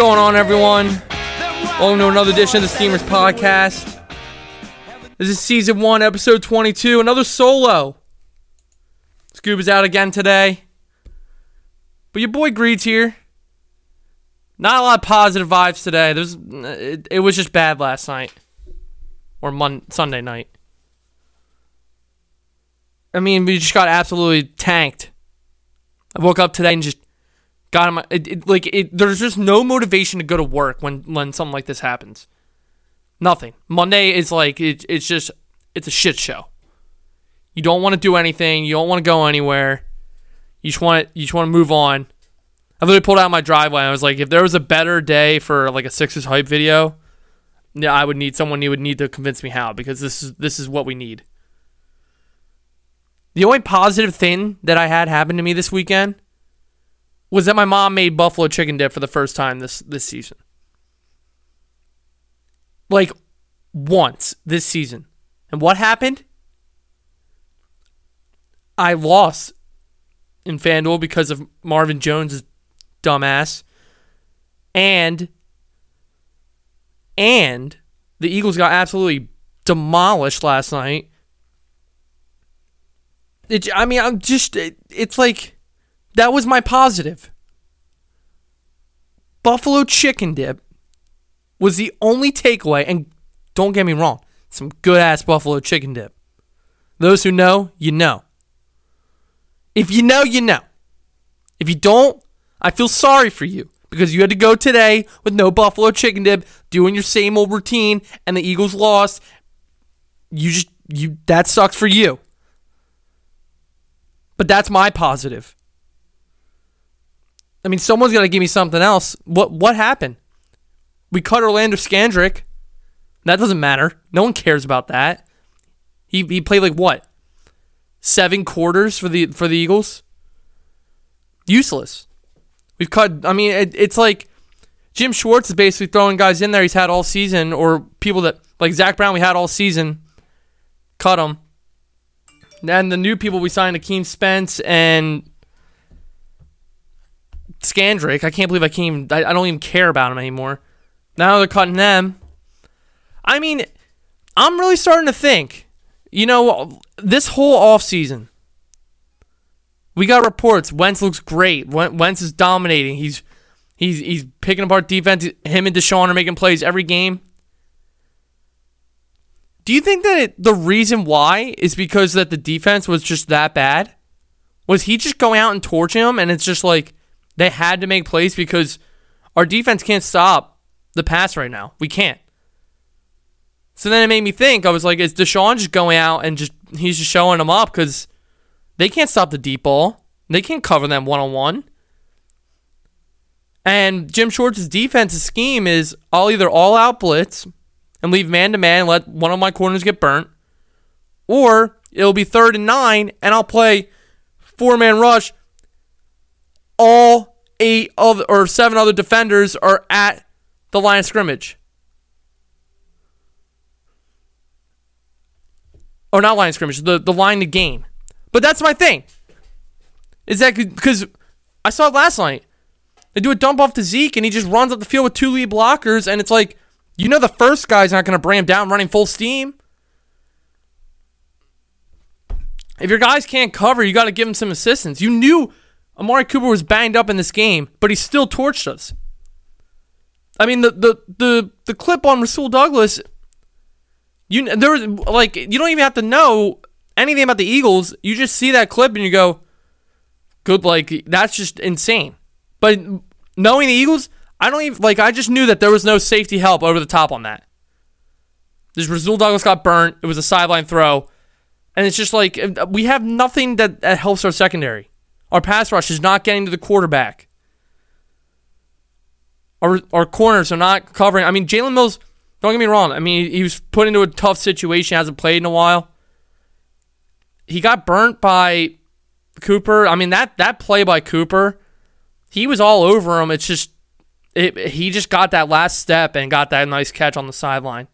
Going on, everyone? Welcome to another edition of the Steamers Podcast. This is season one, episode 22, another solo. Scoob is out again today. But your boy Greed's here. Not a lot of positive vibes today. There's, it, it was just bad last night. Or Mon- Sunday night. I mean, we just got absolutely tanked. I woke up today and just got him. It, it, like it, there's just no motivation to go to work when when something like this happens. Nothing. Monday is like it, it's just it's a shit show. You don't want to do anything. You don't want to go anywhere. You just want you just want to move on. I literally pulled out my driveway. I was like, if there was a better day for like a Sixers hype video, yeah, I would need someone. You would need to convince me how because this is this is what we need. The only positive thing that I had happen to me this weekend was that my mom made buffalo chicken dip for the first time this this season. Like once this season. And what happened? I lost in FanDuel because of Marvin Jones' dumbass. And and the Eagles got absolutely demolished last night. It, I mean, I'm just it, it's like that was my positive. Buffalo chicken dip was the only takeaway, and don't get me wrong, some good ass buffalo chicken dip. Those who know, you know. If you know, you know. If you don't, I feel sorry for you because you had to go today with no buffalo chicken dip, doing your same old routine, and the Eagles lost. You just you that sucks for you. But that's my positive. I mean, someone's got to give me something else. What what happened? We cut Orlando Scandrick. That doesn't matter. No one cares about that. He he played like what? Seven quarters for the for the Eagles. Useless. We've cut. I mean, it, it's like Jim Schwartz is basically throwing guys in there he's had all season, or people that like Zach Brown we had all season. Cut them. Then the new people we signed, Akeem Spence and Scandrick. I can't believe I can't even, I, I don't even care about him anymore. Now they're cutting them. I mean, I'm really starting to think, you know, this whole offseason, we got reports. Wentz looks great. Wentz is dominating. He's he's he's picking apart defense. Him and DeSean are making plays every game. Do you think that it, the reason why is because that the defense was just that bad? Was he just going out and torching them, and it's just like they had to make plays because our defense can't stop the pass right now. We can't. So then it made me think. I was like, is DeSean just going out and just he's just showing them up because they can't stop the deep ball. They can't cover them one on one. And Jim Schwartz's defensive scheme is I'll either all out blitz and leave man to man, let one of my corners get burnt, or it'll be third and nine, and I'll play four man rush. All eight of or seven other defenders are at the line of scrimmage. Or not line of scrimmage, the, the line to gain. But that's my thing. Is that because I saw it last night. They do a dump off to Zeke and he just runs up the field with two lead blockers, and it's like, you know, the first guy's not going to bring him down running full steam. If your guys can't cover, you got to give him some assistance. You knew Amari Cooper was banged up in this game, but he still torched us. I mean, the the the, the clip on Rasul Douglas, you there was like you don't even have to know anything about the Eagles. You just see that clip and you go, "Good, like that's just insane." But knowing the Eagles, I don't even like. I just knew that there was no safety help over the top on that. This Rasul Douglas got burnt. It was a sideline throw, and it's just like we have nothing that, that helps our secondary. Our pass rush is not getting to the quarterback. Our, our corners are not covering. I mean, Jalen Mills, don't get me wrong. I mean, he was put into a tough situation, hasn't played in a while. He got burnt by Cooper. I mean, that, that play by Cooper, he was all over him. It's just, it, he just got that last step and got that nice catch on the sideline.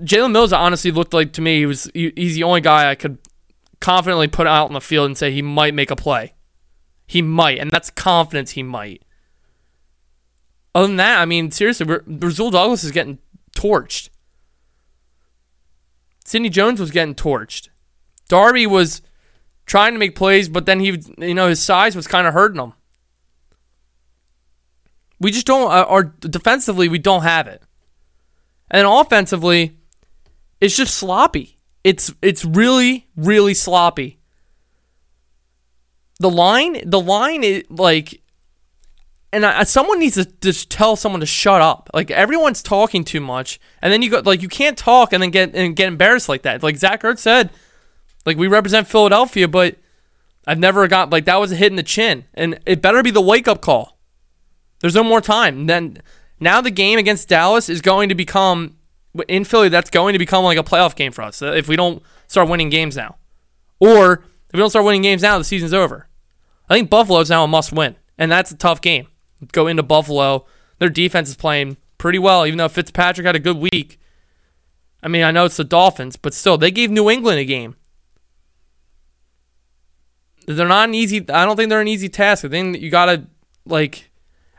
Jalen Mills honestly looked like to me he was he, he's the only guy I could confidently put out on the field and say he might make a play. He might, and that's confidence he might. Other than that, I mean, seriously, Rasul Douglas is getting torched. Sidney Jones was getting torched. Darby was trying to make plays, but then he, you know, his size was kind of hurting him. We just don't, uh, defensively, we don't have it. And offensively, it's just sloppy. It's it's really really sloppy. The line, the line is like, and I, someone needs to just tell someone to shut up. Like everyone's talking too much, and then you go like you can't talk and then get and get embarrassed like that. Like Zach Ertz said, like we represent Philadelphia, but I've never got like that was a hit in the chin, and it better be the wake up call. There's no more time. Then now the game against Dallas is going to become in Philly. That's going to become like a playoff game for us uh, if we don't start winning games now, or if we don't start winning games now, the season's over. I think Buffalo's now a must win, and that's a tough game. Go into Buffalo. Their defense is playing pretty well, even though Fitzpatrick had a good week. I mean, I know it's the Dolphins, but still, they gave New England a game. They're not an easy. I don't think they're an easy task. I think you gotta like,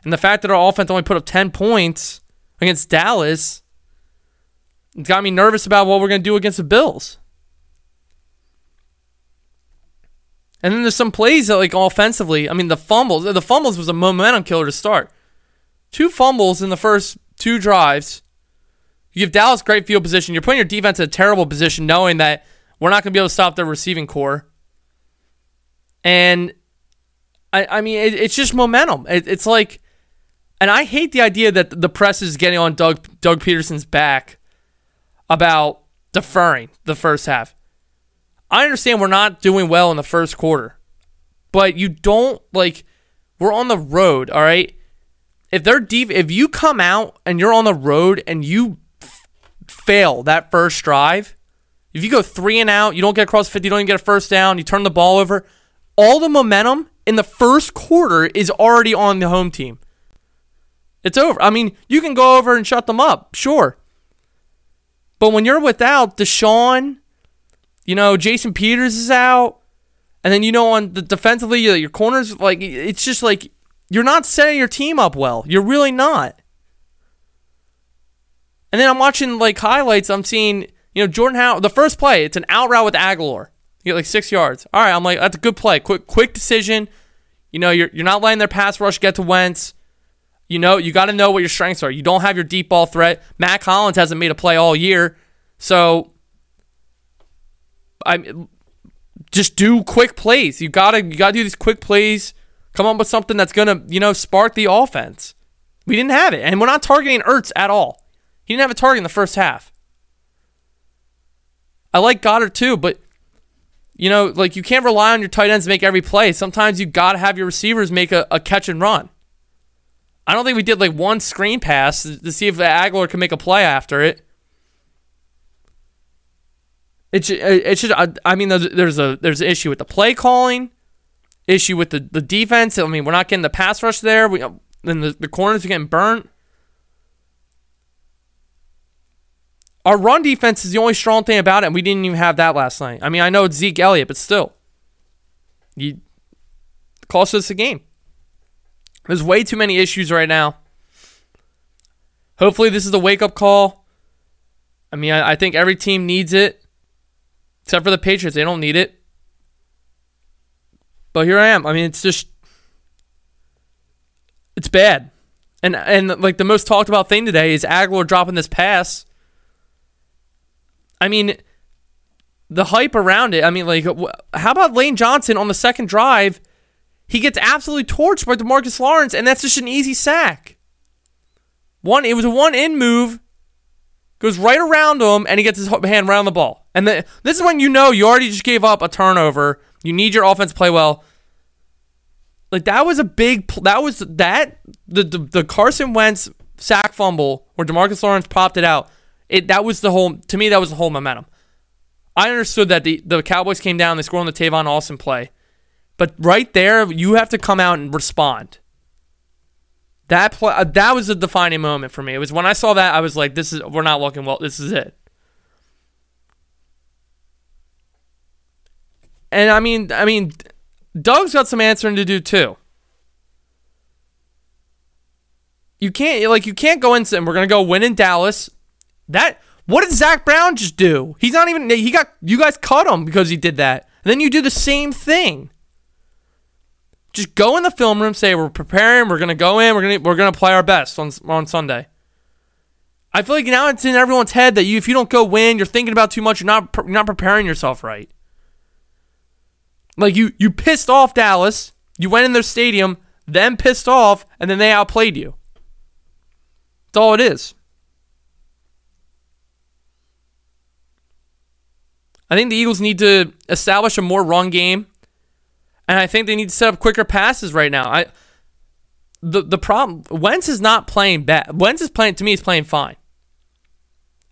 and the fact that our offense only put up ten points against Dallas got me nervous about what we're gonna do against the Bills. And then there's some plays that, like offensively, I mean, the fumbles. The fumbles was a momentum killer to start. Two fumbles in the first two drives. You give Dallas great field position. You're putting your defense in a terrible position, knowing that we're not going to be able to stop their receiving corps. And I, I mean, it, it's just momentum. It, it's like, and I hate the idea that the press is getting on Doug Doug Pederson's back about deferring the first half. I understand we're not doing well in the first quarter, but you don't like we're on the road, all right? If they're deep, if you come out and you're on the road and you f- fail that first drive, if you go three and out, you don't get across 50, you don't even get a first down, you turn the ball over, all the momentum in the first quarter is already on the home team. It's over. I mean, you can go over and shut them up, sure. But when you're without DeSean, you know, Jason Peters is out. And then, you know, on the defensively, uh, your corners, like, it's just like you're not setting your team up well. You're really not. And then I'm watching, like, highlights. I'm seeing, you know, Jordan Howard, the first play, it's an out route with Agholor. You get like six yards. All right, I'm like, that's a good play. Quick, quick decision. You know, you're, you're not letting their pass rush get to Wentz. You know, you got to know what your strengths are. You don't have your deep ball threat. Mack Hollins hasn't made a play all year. So I just do quick plays. You gotta you gotta do these quick plays. Come up with something that's gonna you know spark the offense. We didn't have it, and we're not targeting Ertz at all. He didn't have a target in the first half. I like Goedert too, but you know, like you can't rely on your tight ends to make every play. Sometimes you gotta have your receivers make a, a catch and run. I don't think we did like one screen pass to see if the Agholor can make a play after it. It should, it should. I mean, there's a there's an issue with the play calling, issue with the, the defense. I mean, we're not getting the pass rush there. We then the, the corners are getting burnt. Our run defense is the only strong thing about it, and we didn't even have that last night. I mean, I know it's Zeke Elliott, but still, you cost us a game. There's way too many issues right now. Hopefully, this is a wake up call. I mean, I, I think every team needs it. Except for the Patriots, they don't need it. But here I am. I mean, it's just it's bad. And and like the most talked about thing today is Agholor dropping this pass. I mean, the hype around it. I mean, like, how about Lane Johnson on the second drive? He gets absolutely torched by Demarcus Lawrence, and that's just an easy sack. One, it was a one in move, goes right around him, and he gets his hand around the ball. And the, this is when you know you already just gave up a turnover. You need your offense to play well. Like that was a big. That was that the the, the Carson Wentz sack fumble where Demarcus Lawrence popped it out. It that was the whole. To me, that was the whole momentum. I understood that the the Cowboys came down. They scored on the Tavon Austin play, but right there, you have to come out and respond. That uh, that was a defining moment for me. It was when I saw that I was like, "This is we're not looking well. This is it." And I mean, I mean, Doug's got some answering to do too. you can't like you can't go in and say we're gonna go win in Dallas. That what did Zach Brown just do? He's not even he got you guys cut him because he did that. And then you do the same thing. Just go in the film room, say we're preparing, we're gonna go in, we're gonna we're gonna play our best on on Sunday. I feel like now it's in everyone's head that you if you don't go win, you're thinking about too much. You're not you're not preparing yourself right. Like you you pissed off Dallas. You went in their stadium, then pissed off, and then they outplayed you. That's all it is. I think the Eagles need to establish a more run game, and I think they need to set up quicker passes right now. I the the problem Wentz is not playing bad. Wentz is playing to me. He's playing fine.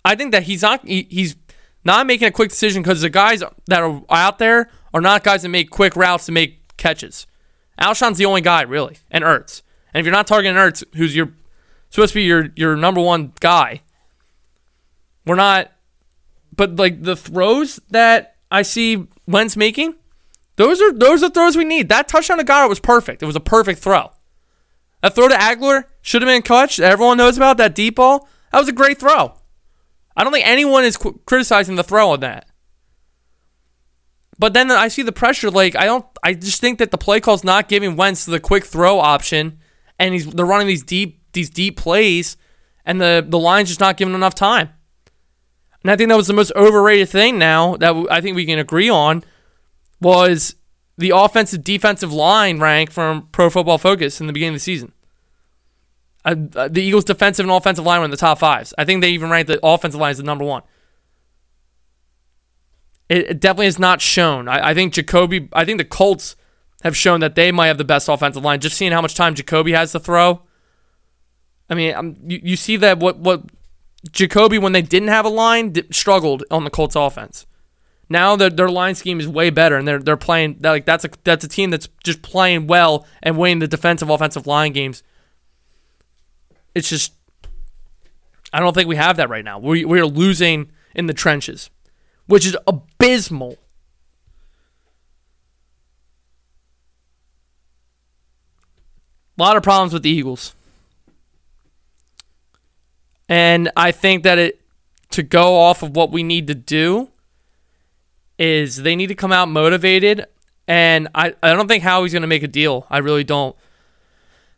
I think that he's not he, he's not making a quick decision because the guys that are out there are not guys that make quick routes to make catches. Alshon's the only guy really, and Ertz. And if you're not targeting Ertz, who's your supposed to be your your number one guy, we're not. But like the throws that I see Wentz making, those are those are throws we need. That touchdown to Goedert was perfect. It was a perfect throw. That throw to Agholor should have been catch. Everyone knows about that deep ball. That was a great throw. I don't think anyone is qu- criticizing the throw on that. But then I see the pressure. Like I don't. I just think that the play call's not giving Wentz the quick throw option, and he's they're running these deep these deep plays, and the the line's just not giving enough time. And I think that was the most overrated thing. Now that I think we can agree on was the offensive defensive line rank from Pro Football Focus in the beginning of the season. Uh, uh the Eagles' defensive and offensive line were in the top fives. I think they even ranked the offensive line as the number one. It, it definitely is not shown. I, I, think Jacoby. I think the Colts have shown that they might have the best offensive line. Just seeing how much time Jacoby has to throw. I mean, um, you, you see that what what Jacoby when they didn't have a line struggled on the Colts offense. Now their their line scheme is way better, and they're they're playing they're like that's a that's a team that's just playing well and winning the defensive offensive line games. It's just I don't think we have that right now. We we are losing in the trenches, which is abysmal. A lot of problems with the Eagles. And I think that it to go off of what we need to do is they need to come out motivated. And I, I don't think Howie's going to make a deal. I really don't.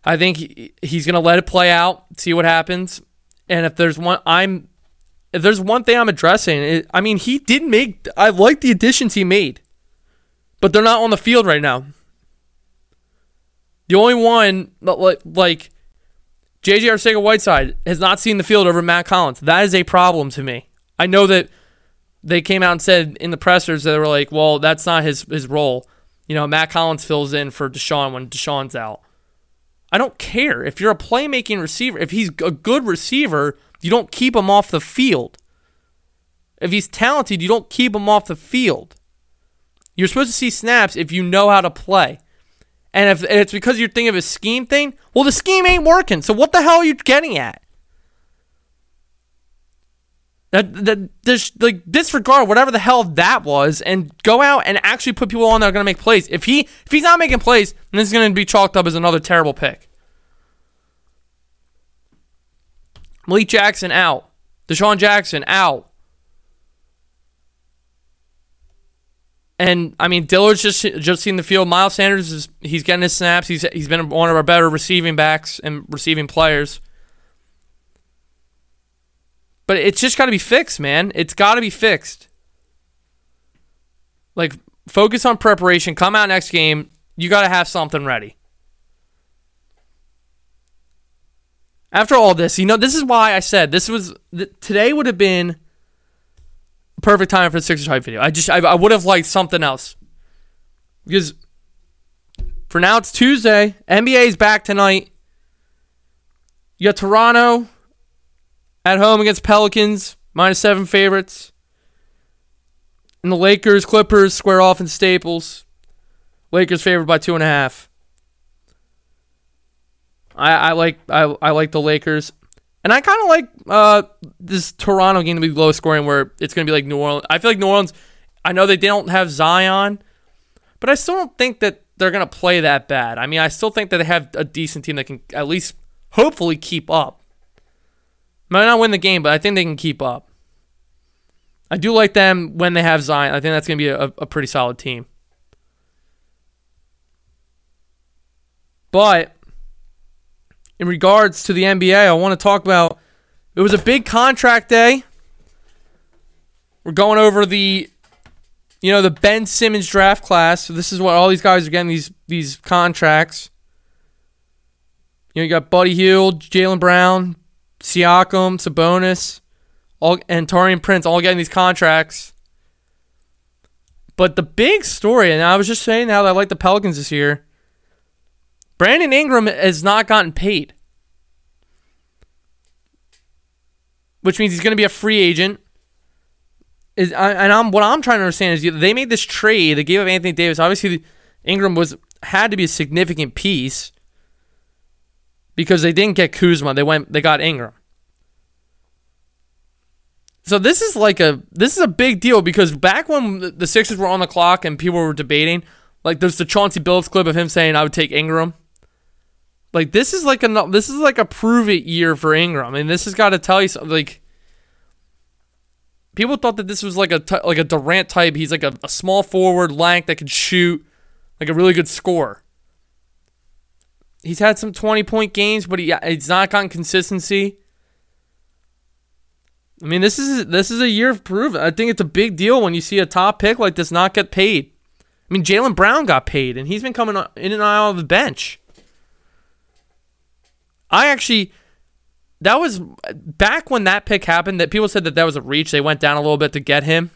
I think he, he's going to let it play out, see what happens. And if there's one, I'm if there's one thing I'm addressing, it, I mean, he didn't make. I like the additions he made, but they're not on the field right now. The only one, like like JJ Arcega Whiteside has not seen the field over Matt Collins. That is a problem to me. I know that they came out and said in the pressers they were like, well, that's not his his role. You know, Mack Hollins fills in for DeSean when DeSean's out. I don't care. If you're a playmaking receiver, if he's a good receiver, you don't keep him off the field. If he's talented, you don't keep him off the field. You're supposed to see snaps if you know how to play. And if it's because you're thinking of a scheme thing, well, the scheme ain't working. So what the hell are you getting at? That, that like disregard whatever the hell that was and go out and actually put people on that are going to make plays. If he if he's not making plays, then this is going to be chalked up as another terrible pick. Malik Jackson out. DeSean Jackson out. And I mean, Dillard's just just seen the field. Miles Sanders is he's getting his snaps. He's he's been one of our better receiving backs and receiving players. But it's just got to be fixed, man. It's got to be fixed. Like focus on preparation. Come out next game. You got to have something ready. After all this, you know, this is why I said this was th- today would have been perfect time for the Sixers hype video. I just I, I would have liked something else because for now it's Tuesday. NBA's back tonight. You got Toronto at home against Pelicans, minus seven favorites. And the Lakers, Clippers square off in Staples. Lakers favored by two and a half. I, I like I, I like the Lakers. And I kind of like uh, this Toronto game to be low scoring where it's going to be like New Orleans. I feel like New Orleans, I know they don't have Zion, but I still don't think that they're going to play that bad. I mean, I still think that they have a decent team that can at least hopefully keep up. Might not win the game, but I think they can keep up. I do like them when they have Zion. I think that's going to be a, a pretty solid team. But in regards to the NBA, I want to talk about it was a big contract day. We're going over the you know, the Ben Simmons draft class. So this is what all these guys are getting these these contracts. You know, you got Buddy Hield, Jaylen Brown, Siakam, Sabonis, all and Taurean Prince all getting these contracts. But the big story, and I was just saying how I like the Pelicans this year. Brandon Ingram has not gotten paid, which means he's going to be a free agent. Is and I'm what I'm trying to understand is they made this trade. They gave up Anthony Davis. Obviously, Ingram was had to be a significant piece because they didn't get Kuzma. They went they got Ingram. So this is like a this is a big deal because back when the Sixers were on the clock and people were debating, like there's the Chauncey Billups clip of him saying I would take Ingram. Like this is like a this is like a prove it year for Ingram, and this has got to tell you something. Like people thought that this was like a like a Durant type. He's like a, a small forward, lank that can shoot, like a really good scorer. He's had some twenty point games, but he he's not gotten consistency. I mean, this is this is a year of proof. I think it's a big deal when you see a top pick like this not get paid. I mean, Jaylen Brown got paid, and he's been coming in and out of the bench. I actually that was back when that pick happened. That people said that that was a reach. They went down a little bit to get him.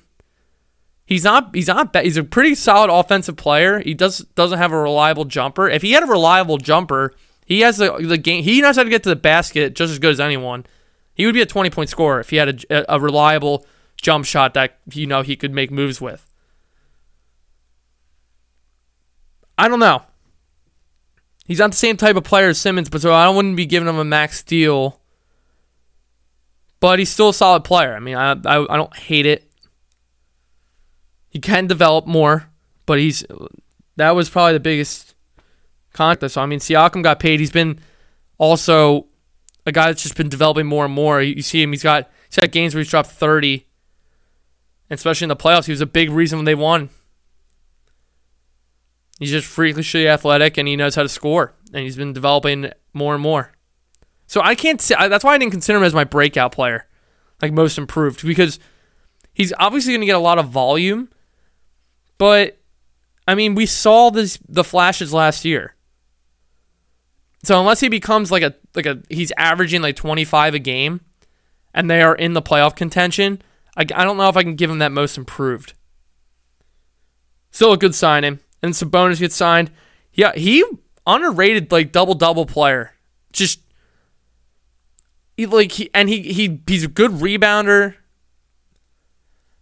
He's not. He's not. He's a pretty solid offensive player. He does doesn't have a reliable jumper. If he had a reliable jumper, he has the the game. He knows how to get to the basket just as good as anyone. He would be a twenty point scorer if he had a, a reliable jump shot that you know he could make moves with. I don't know. He's not the same type of player as Simmons, but so I wouldn't be giving him a max deal but he's still a solid player. I mean, I, I, I don't hate it. He can develop more, but he's that was probably the biggest contest. So I mean, Siakam got paid. He's been also a guy that's just been developing more and more. You see him; he's got he's got games where he's dropped thirty, and especially in the playoffs, he was a big reason when they won. He's just freakishly athletic, and he knows how to score, and he's been developing more and more. So I can't say that's why I didn't consider him as my breakout player, like most improved, because he's obviously going to get a lot of volume. But I mean, we saw this the flashes last year. So unless he becomes like a like a he's averaging like 25 a game and they are in the playoff contention, I, I don't know if I can give him that most improved. Still a good signing. And Sabonis gets signed. Yeah, he underrated like double double player. Just he like he and he he he's a good rebounder.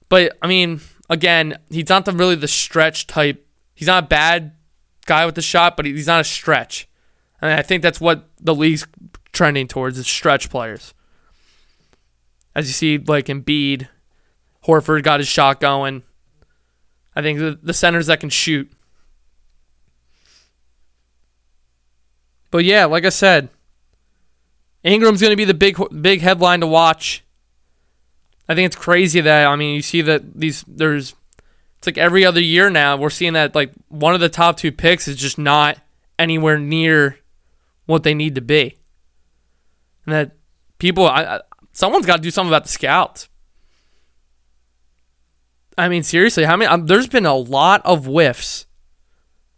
But I mean, again, he's not the really the stretch type. He's not a bad guy with the shot, but he's not a stretch. And I think that's what the league's trending towards is stretch players. As you see, like Embiid, Horford got his shot going. I think the, the centers that can shoot. But yeah, like I said, Ingram's going to be the big big headline to watch. I think it's crazy that I mean you see that these there's it's like every other year now we're seeing that like one of the top two picks is just not anywhere near what they need to be, and that people I, I someone's got to do something about the scouts. I mean seriously, how many? Um, there's been a lot of whiffs.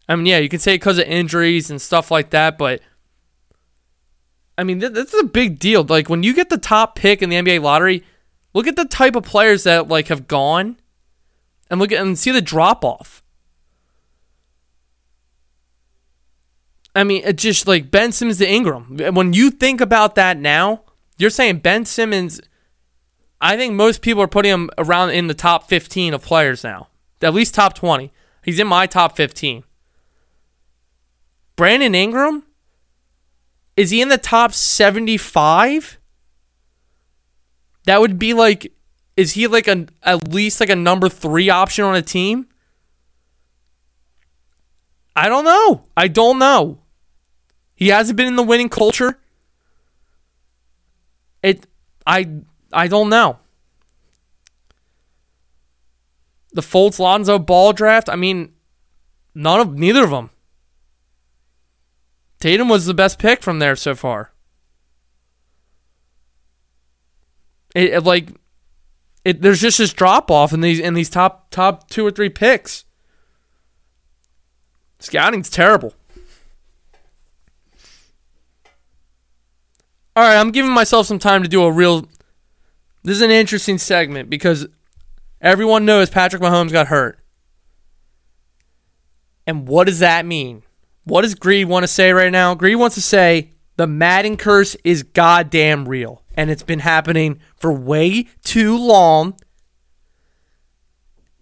I mean, yeah, you can say it because of injuries and stuff like that, but I mean, this is a big deal. Like when you get the top pick in the NBA lottery, look at the type of players that like have gone, and look at and see the drop off. I mean, it's just like Ben Simmons to Ingram. When you think about that now, you're saying Ben Simmons. I think most people are putting him around in the top 15 of players now, at least top 20. He's in my top 15. Brandon Ingram, is he in the top 75? That would be like is he like a at least like a number 3 option on a team? I don't know. I don't know. He hasn't been in the winning culture. It I I don't know. The Fultz Lonzo ball draft, I mean, none of neither of them. Tatum was the best pick from there so far. It, it like it there's just this drop off in these in these top top two or three picks. Scouting's terrible. All right, I'm giving myself some time to do a real. This is an interesting segment because everyone knows Patrick Mahomes got hurt. And what does that mean? What does Greed want to say right now? Greed wants to say the Madden curse is goddamn real. And it's been happening for way too long.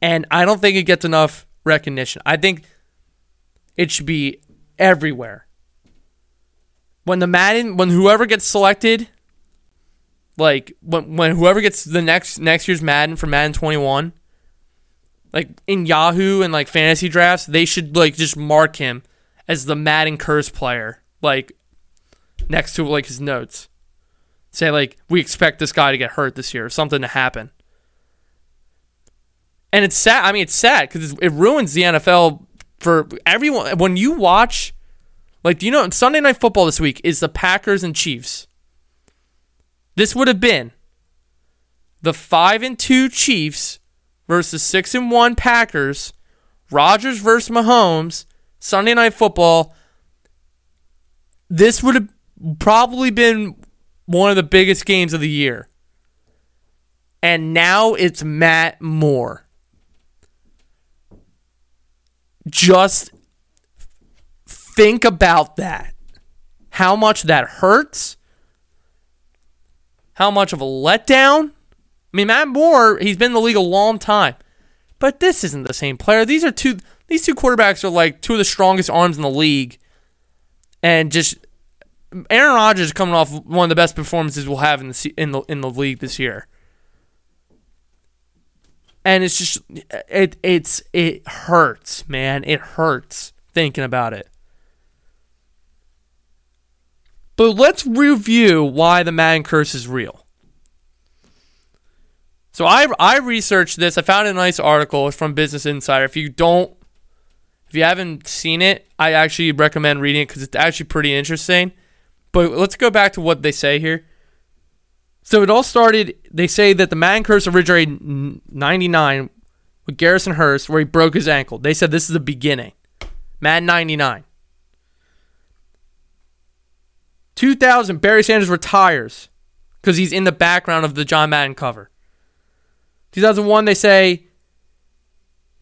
And I don't think it gets enough recognition. I think it should be everywhere when the Madden when whoever gets selected like when when whoever gets the next next year's Madden for Madden 21 like in Yahoo and like fantasy drafts they should like just mark him as the Madden curse player like next to like his notes say like we expect this guy to get hurt this year or something to happen and it's sad I mean it's sad cuz it ruins the NFL for everyone when you watch like, do you know Sunday night football this week is the Packers and Chiefs. This would have been the five and two Chiefs versus six and one Packers, Rodgers versus Mahomes, Sunday night football. This would have probably been one of the biggest games of the year. And now it's Matt Moore. Just think about that. How much that hurts. How much of a letdown. I mean, Matt Moore, he's been in the league a long time. But this isn't the same player. These are two these two quarterbacks are like two of the strongest arms in the league. And just Aaron Rodgers is coming off one of the best performances we'll have in the in the in the league this year. And it's just it it's it hurts, man. It hurts thinking about it. But let's review why the Madden curse is real. So I I researched this. I found a nice article. It's from Business Insider. If you don't, if you haven't seen it, I actually recommend reading it because it's actually pretty interesting. But let's go back to what they say here. So it all started. They say that the Madden curse originated in '99 with Garrison Hearst, where he broke his ankle. They said this is the beginning. Madden '99. 2000, Barry Sanders retires because he's in the background of the John Madden cover. 2001, they say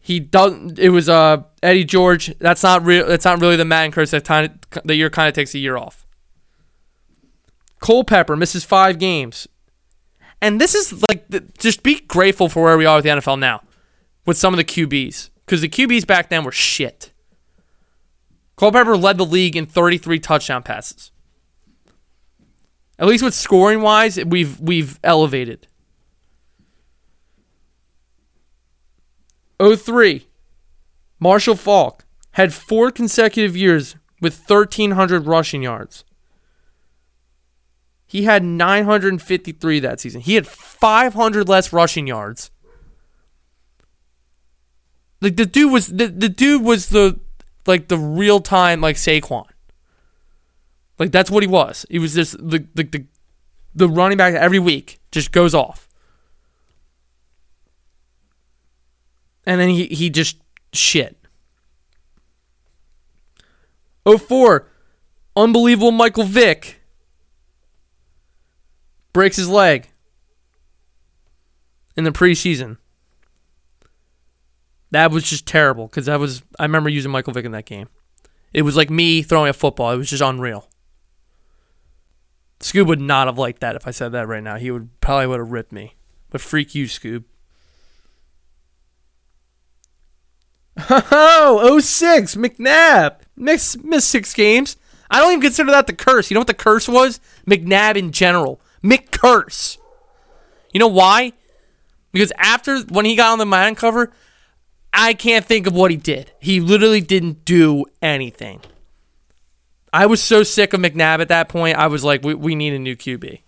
he doesn't. It was uh Eddie George. That's not real. That's not really the Madden curse. That time the year kind of takes a year off. Culpepper misses five games, and this is like just be grateful for where we are with the NFL now, with some of the QBs because the QBs back then were shit. Culpepper led the league in 33 touchdown passes. At least with scoring wise, we've we've elevated. 03. Marshall Faulk had four consecutive years with 1,300 rushing yards. He had 953 that season. He had 500 less rushing yards. Like the dude was the, the dude was the like the real time like Saquon. Like that's what he was. He was just the the the, the running back every week just goes off. And then he, he just shit. 04, unbelievable Michael Vick breaks his leg in the preseason. That was just terrible because that was I remember using Michael Vick in that game. It was like me throwing a football. It was just unreal. Scoob would not have liked that if I said that right now. He would probably would have ripped me. But freak you, Scoob. Oh, 06, McNabb. Missed, missed six games. I don't even consider that the curse. You know what the curse was? McNabb in general. McCurse. You know why? Because after, when he got on the Madden cover, I can't think of what he did. He literally didn't do anything. I was so sick of McNabb at that point. I was like, we, we need a new QB.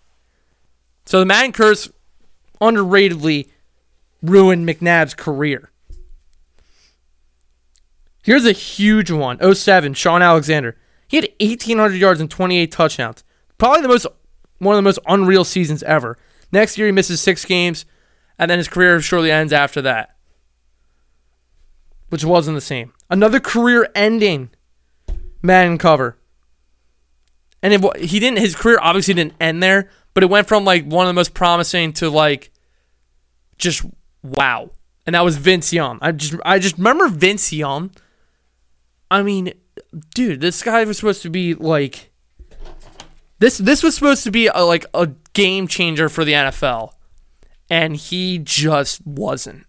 So the Madden curse underratedly ruined McNabb's career. Here's a huge one 07, Shaun Alexander. He had 1,800 yards and 28 touchdowns. Probably the most, one of the most unreal seasons ever. Next year, he misses six games, and then his career shortly ends after that, which wasn't the same. Another career ending Madden cover. And it, he didn't, his career obviously didn't end there, but it went from like one of the most promising to like just wow. And that was Vince Young. I just I just remember Vince Young. I mean, dude, this guy was supposed to be like this this was supposed to be a, like a game changer for the NFL. And he just wasn't.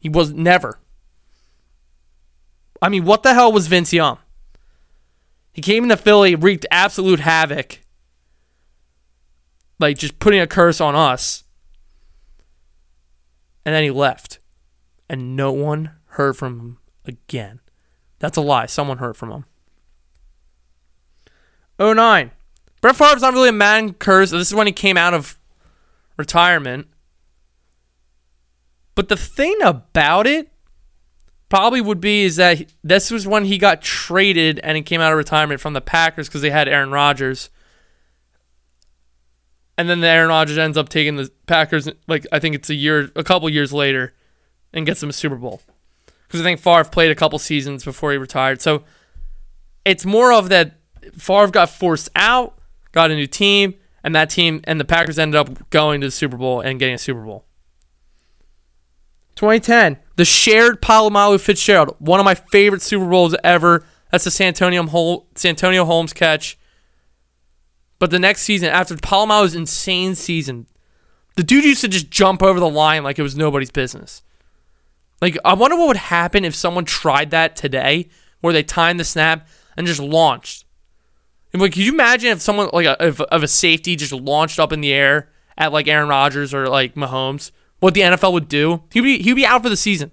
He was never. I mean, what the hell was Vince Young? He came into Philly, wreaked absolute havoc. Like just putting a curse on us. And then he left. And no one heard from him again. That's a lie. Someone heard from him. 09. Brett Favre's not really a man curse. This is when he came out of retirement. But the thing about it probably would be is that this was when he got traded and he came out of retirement from the Packers because they had Aaron Rodgers. And then the Aaron Rodgers ends up taking the Packers like I think it's a year a couple years later and gets them a Super Bowl. Because I think Favre played a couple seasons before he retired. So it's more of that Favre got forced out, got a new team, and that team and the Packers ended up going to the Super Bowl and getting a Super Bowl. 2010, the shared Polamalu Fitzgerald, one of my favorite Super Bowls ever. That's the Santonio, Hol- Santonio Holmes catch. But the next season, after Polamalu's insane season, the dude used to just jump over the line like it was nobody's business. Like, I wonder what would happen if someone tried that today, where they timed the snap and just launched. And like, could you imagine if someone like a, if, of a safety just launched up in the air at like Aaron Rodgers or like Mahomes? What the NFL would do? He'd be he'd be out for the season.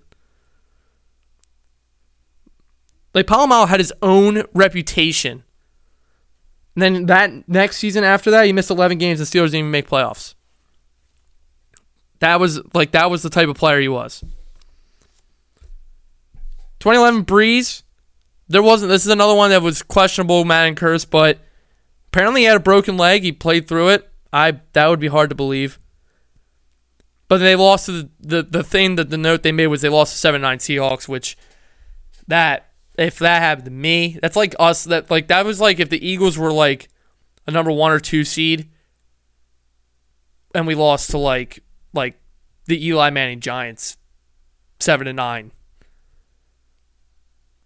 Like Polamalu had his own reputation. And then that next season after that, he missed 11 games. The Steelers didn't even make playoffs. That was like that was the type of player he was. 2011 Brees. There wasn't. This is another one that was questionable, Madden curse, but apparently he had a broken leg. He played through it. I that would be hard to believe. But they lost the, the, the thing that the note they made was they lost to seven nine Seahawks, which that if that happened to me, that's like us. That like that was like if the Eagles were like a number one or two seed, and we lost to like like the Eli Manning Giants, seven to nine.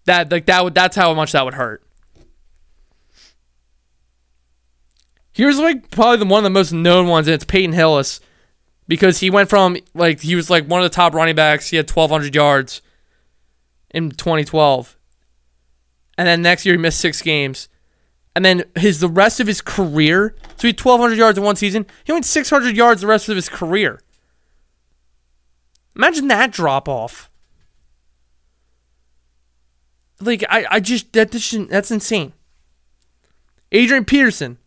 That like that would that's how much that would hurt. Here's like probably the one of the most known ones, and it's Peyton Hillis because he went from like he was like one of the top running backs. He had 1,200 yards in 2012, and then next year he missed six games, and then his the rest of his career. So he had 1,200 yards in one season. He went 600 yards the rest of his career. Imagine that drop off. Like I, I just that that's insane. Adrian Peterson.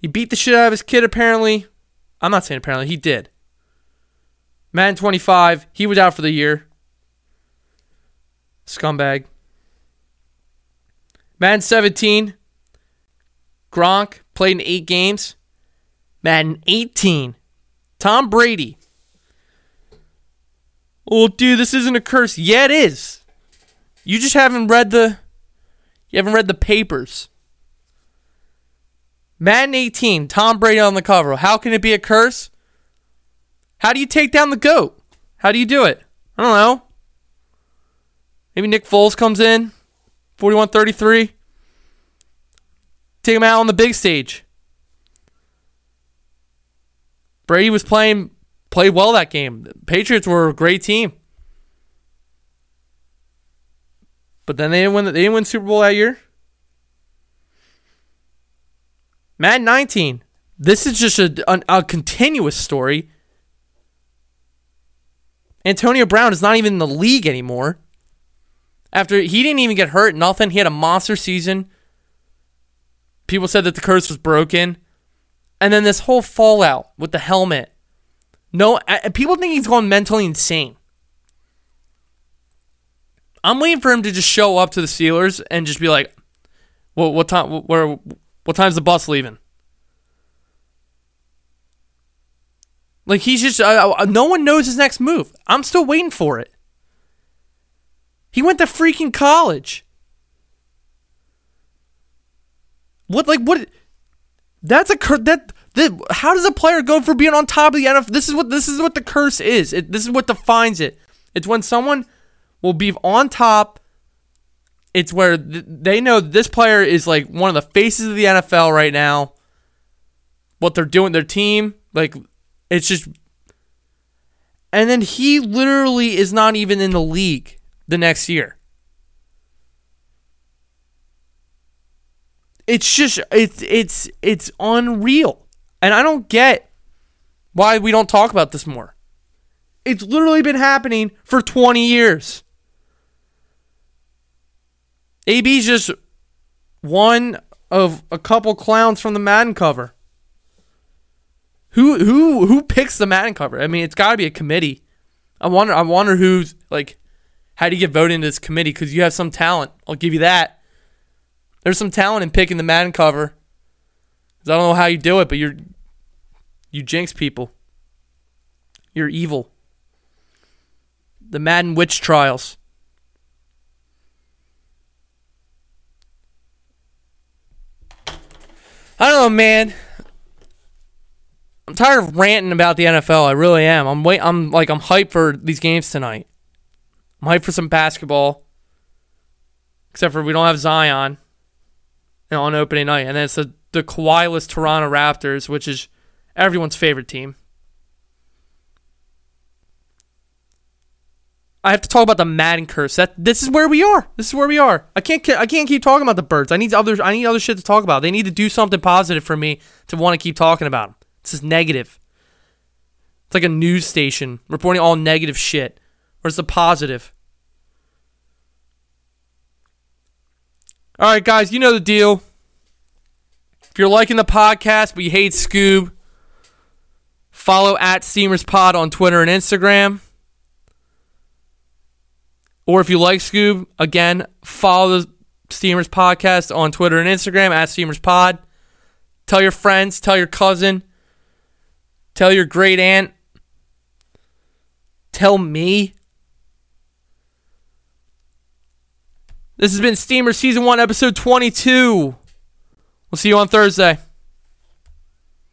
He beat the shit out of his kid apparently. I'm not saying apparently he did. Madden 25, he was out for the year. Scumbag. Madden 17, Gronk played in eight games. Madden 18, Tom Brady. Oh, dude, this isn't a curse. Yeah, it is. You just haven't read the. You haven't read the papers. Madden 18, Tom Brady on the cover. How can it be a curse? How do you take down the GOAT? How do you do it? I don't know. Maybe Nick Foles comes in, 41 33. Take him out on the big stage. Brady was playing, played well that game. The Patriots were a great team. But then they didn't win. They didn't win Super Bowl that year. Madden 19. This is just a, a, a, continuous story. Antonio Brown is not even in the league anymore. After he didn't even get hurt, nothing. He had a monster season. People said that the curse was broken. And then this whole fallout with the helmet. No, people think he's gone mentally insane. I'm waiting for him to just show up to the Steelers and just be like, "Well, what time? Where? What time's the bus leaving?" Like he's just uh, no one knows his next move. I'm still waiting for it. He went to freaking college. What like what? That's a cur- that that how does a player go for being on top of the NFL? This is what this is what the curse is. It, this is what defines it. It's when someone will be on top. It's where th- they know this player is like one of the faces of the NFL right now. What they're doing, their team, like it's just. And then he literally is not even in the league the next year. It's just it's it's it's unreal. And I don't get why we don't talk about this more. It's literally been happening for 20 years. AB's just one of a couple clowns from the Madden cover. Who who who picks the Madden cover? I mean, it's got to be a committee. I wonder I wonder who's like how do you get voted into this committee cuz you have some talent. I'll give you that. There's some talent in picking the Madden cover. 'Cause I don't know how you do it, but you're you jinx people. You're evil. The Madden witch trials. I don't know, man. I'm tired of ranting about the NFL. I really am. I'm wait. I'm like I'm hyped for these games tonight. I'm hyped for some basketball. Except for we don't have Zion on opening night, and then it's the the Kawhi-less Toronto Raptors, which is everyone's favorite team. I have to talk about the Madden curse. That this is where we are. This is where we are. I can't. I can't keep talking about the birds. I need other. I need other shit to talk about. They need to do something positive for me to want to keep talking about them. This is negative. It's like a news station reporting all negative shit. Where's the positive? All right, guys, you know the deal. If you're liking the podcast but you hate Scoob, follow at Steamers Pod on Twitter and Instagram. Or if you like Scoob, again, follow the Steamers Podcast on Twitter and Instagram at Steamers Pod. Tell your friends, tell your cousin, tell your great aunt, tell me. This has been Steamer Season 1, Episode 22. We'll see you on Thursday.